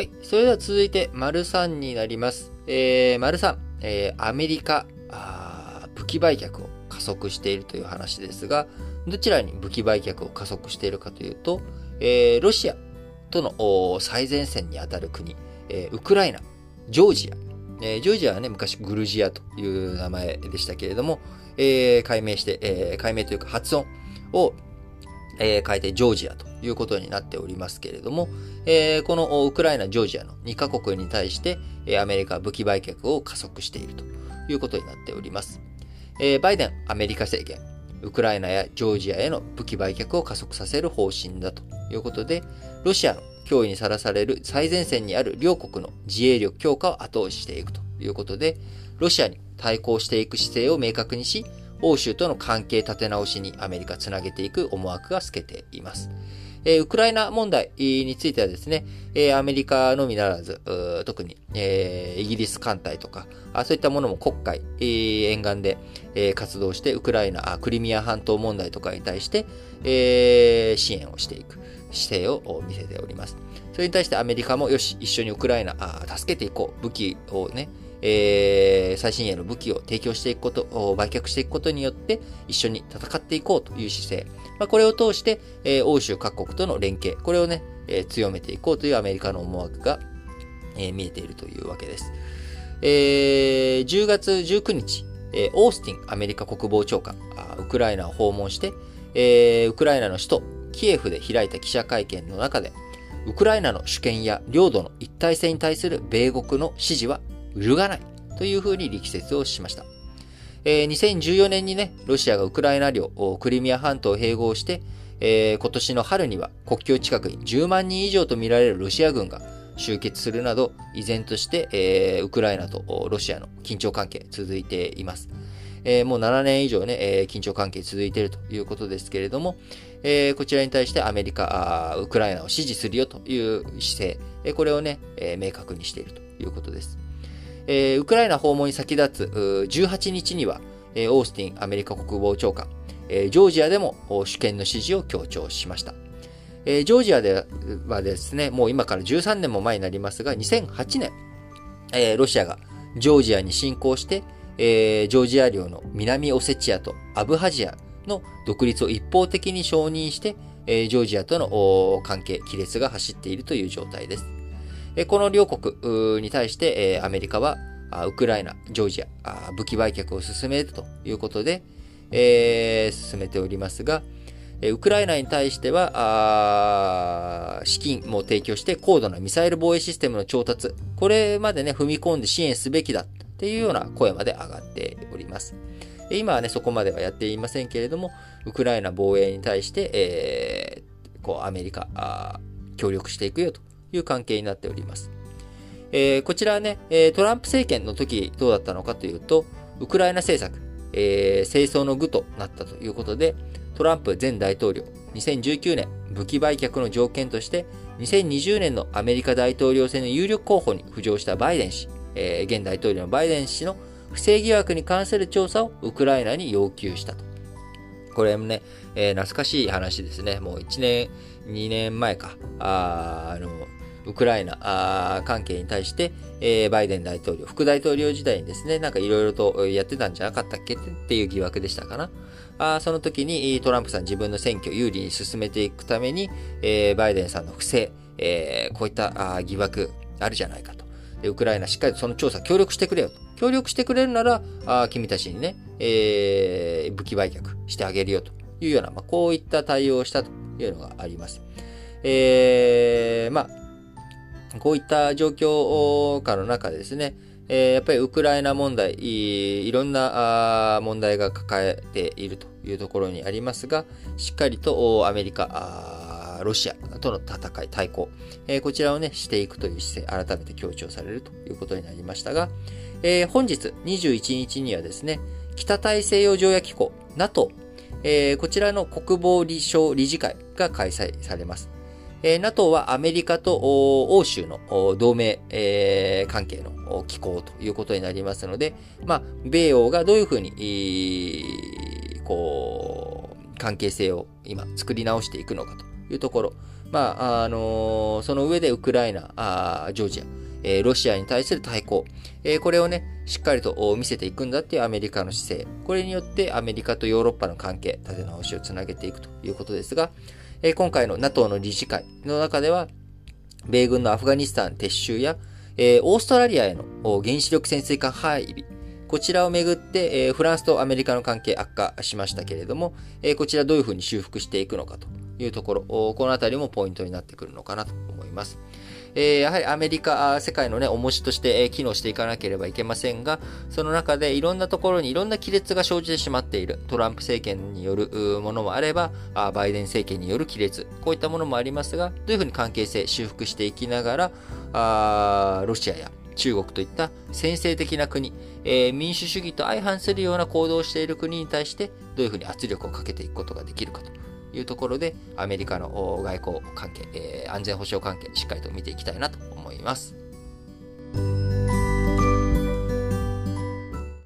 はい。それでは続いて、丸3になります。えー、丸3、えー、アメリカ、武器売却を加速しているという話ですが、どちらに武器売却を加速しているかというと、えー、ロシアとの最前線にあたる国、えー、ウクライナ、ジョージア、えー、ジョージアはね、昔グルジアという名前でしたけれども、えー、解明して、えー、解明というか発音を、えー、変えてジョージアということになっておりますけれども、えー、このウクライナ、ジョージアの2カ国に対して、え、アメリカは武器売却を加速しているということになっております。え、バイデン、アメリカ政権、ウクライナやジョージアへの武器売却を加速させる方針だということで、ロシアの脅威にさらされる最前線にある両国の自衛力強化を後押ししていくということで、ロシアに対抗していく姿勢を明確にし、欧州との関係立て直しにアメリカつなげていく思惑が透けています。え、ウクライナ問題についてはですね、え、アメリカのみならず、特に、え、イギリス艦隊とか、あそういったものも国海、え、沿岸で、え、活動して、ウクライナ、クリミア半島問題とかに対して、え、支援をしていく姿勢を見せております。それに対してアメリカも、よし、一緒にウクライナ、助けていこう、武器をね、えー、最新鋭の武器を提供していくこと、売却していくことによって、一緒に戦っていこうという姿勢。まあ、これを通して、えー、欧州各国との連携、これをね、えー、強めていこうというアメリカの思惑が、えー、見えているというわけです。えー、10月19日、えー、オースティンアメリカ国防長官、ウクライナを訪問して、えー、ウクライナの首都キエフで開いた記者会見の中で、ウクライナの主権や領土の一体性に対する米国の支持は揺るがないというふうに力説をしました。えー、2014年にね、ロシアがウクライナ領、クリミア半島を併合して、えー、今年の春には国境近くに10万人以上とみられるロシア軍が集結するなど、依然として、えー、ウクライナとロシアの緊張関係続いています。えー、もう7年以上ね、えー、緊張関係続いているということですけれども、えー、こちらに対してアメリカ、ウクライナを支持するよという姿勢、これをね、明確にしているということです。えー、ウクライナ訪問に先立つ18日には、えー、オースティンアメリカ国防長官、えー、ジョージアでも主権の支持を強調しました。えー、ジョージアではですね、もう今から13年も前になりますが、2008年、えー、ロシアがジョージアに侵攻して、えー、ジョージア領の南オセチアとアブハジアの独立を一方的に承認して、えー、ジョージアとの関係、亀裂が走っているという状態です。この両国に対して、アメリカはウクライナ、ジョージア、武器売却を進めるということでえ、進めておりますが、ウクライナに対しては、資金も提供して高度なミサイル防衛システムの調達、これまでね、踏み込んで支援すべきだっていうような声まで上がっております。今はね、そこまではやっていませんけれども、ウクライナ防衛に対して、えー、こう、アメリカ、協力していくよという関係になっております。えー、こちらはね、トランプ政権の時どうだったのかというと、ウクライナ政策、えー、清掃の具となったということで、トランプ前大統領、2019年武器売却の条件として、2020年のアメリカ大統領選の有力候補に浮上したバイデン氏、えー、現大統領のバイデン氏の不正疑惑に関する調査をウクライナに要求したと。これもね、えー、懐かしい話ですね。もう1年、2年前か。ああの、ウクライナ関係に対して、えー、バイデン大統領、副大統領時代にですね、なんかいろいろとやってたんじゃなかったっけ？っていう疑惑でしたかな。あその時にトランプさん自分の選挙を有利に進めていくために、えー、バイデンさんの不正、えー、こういったあ疑惑あるじゃないかと。でウクライナしっかりとその調査協力してくれよと。協力してくれるなら、あ君たちにね、えー、武器売却してあげるよというような、まあ、こういった対応をしたというのがあります。えー、まあ、こういった状況下の中でですね、え、やっぱりウクライナ問題、いろんな問題が抱えているというところにありますが、しっかりとアメリカ、ロシアとの戦い、対抗、え、こちらをね、していくという姿勢、改めて強調されるということになりましたが、え、本日21日にはですね、北大西洋条約機構、NATO、え、こちらの国防理事理事会が開催されます。え、NATO はアメリカと欧州の同盟、え、関係の機構ということになりますので、まあ、米欧がどういうふうに、こう、関係性を今作り直していくのかというところ。まあ、あのその上でウクライナ、あジョージア、え、ロシアに対する対抗、え、これをね、しっかりと見せていくんだっていうアメリカの姿勢。これによってアメリカとヨーロッパの関係、立て直しをつなげていくということですが、え、今回の NATO の理事会の中では、米軍のアフガニスタン撤収や、え、オーストラリアへの原子力潜水艦配備、こちらをめぐって、え、フランスとアメリカの関係悪化しましたけれども、え、こちらどういうふうに修復していくのかというところ、このあたりもポイントになってくるのかなと思います。え、やはりアメリカ、世界のね、重しとして、え機能していかなければいけませんが、その中でいろんなところにいろんな亀裂が生じてしまっている。トランプ政権によるものもあれば、あバイデン政権による亀裂。こういったものもありますが、どういうふうに関係性修復していきながら、あロシアや中国といった先制的な国、えー、民主主義と相反するような行動をしている国に対して、どういうふうに圧力をかけていくことができるかと。いうところで、アメリカの外交関係、えー、安全保障関係、しっかりと見ていきたいなと思います。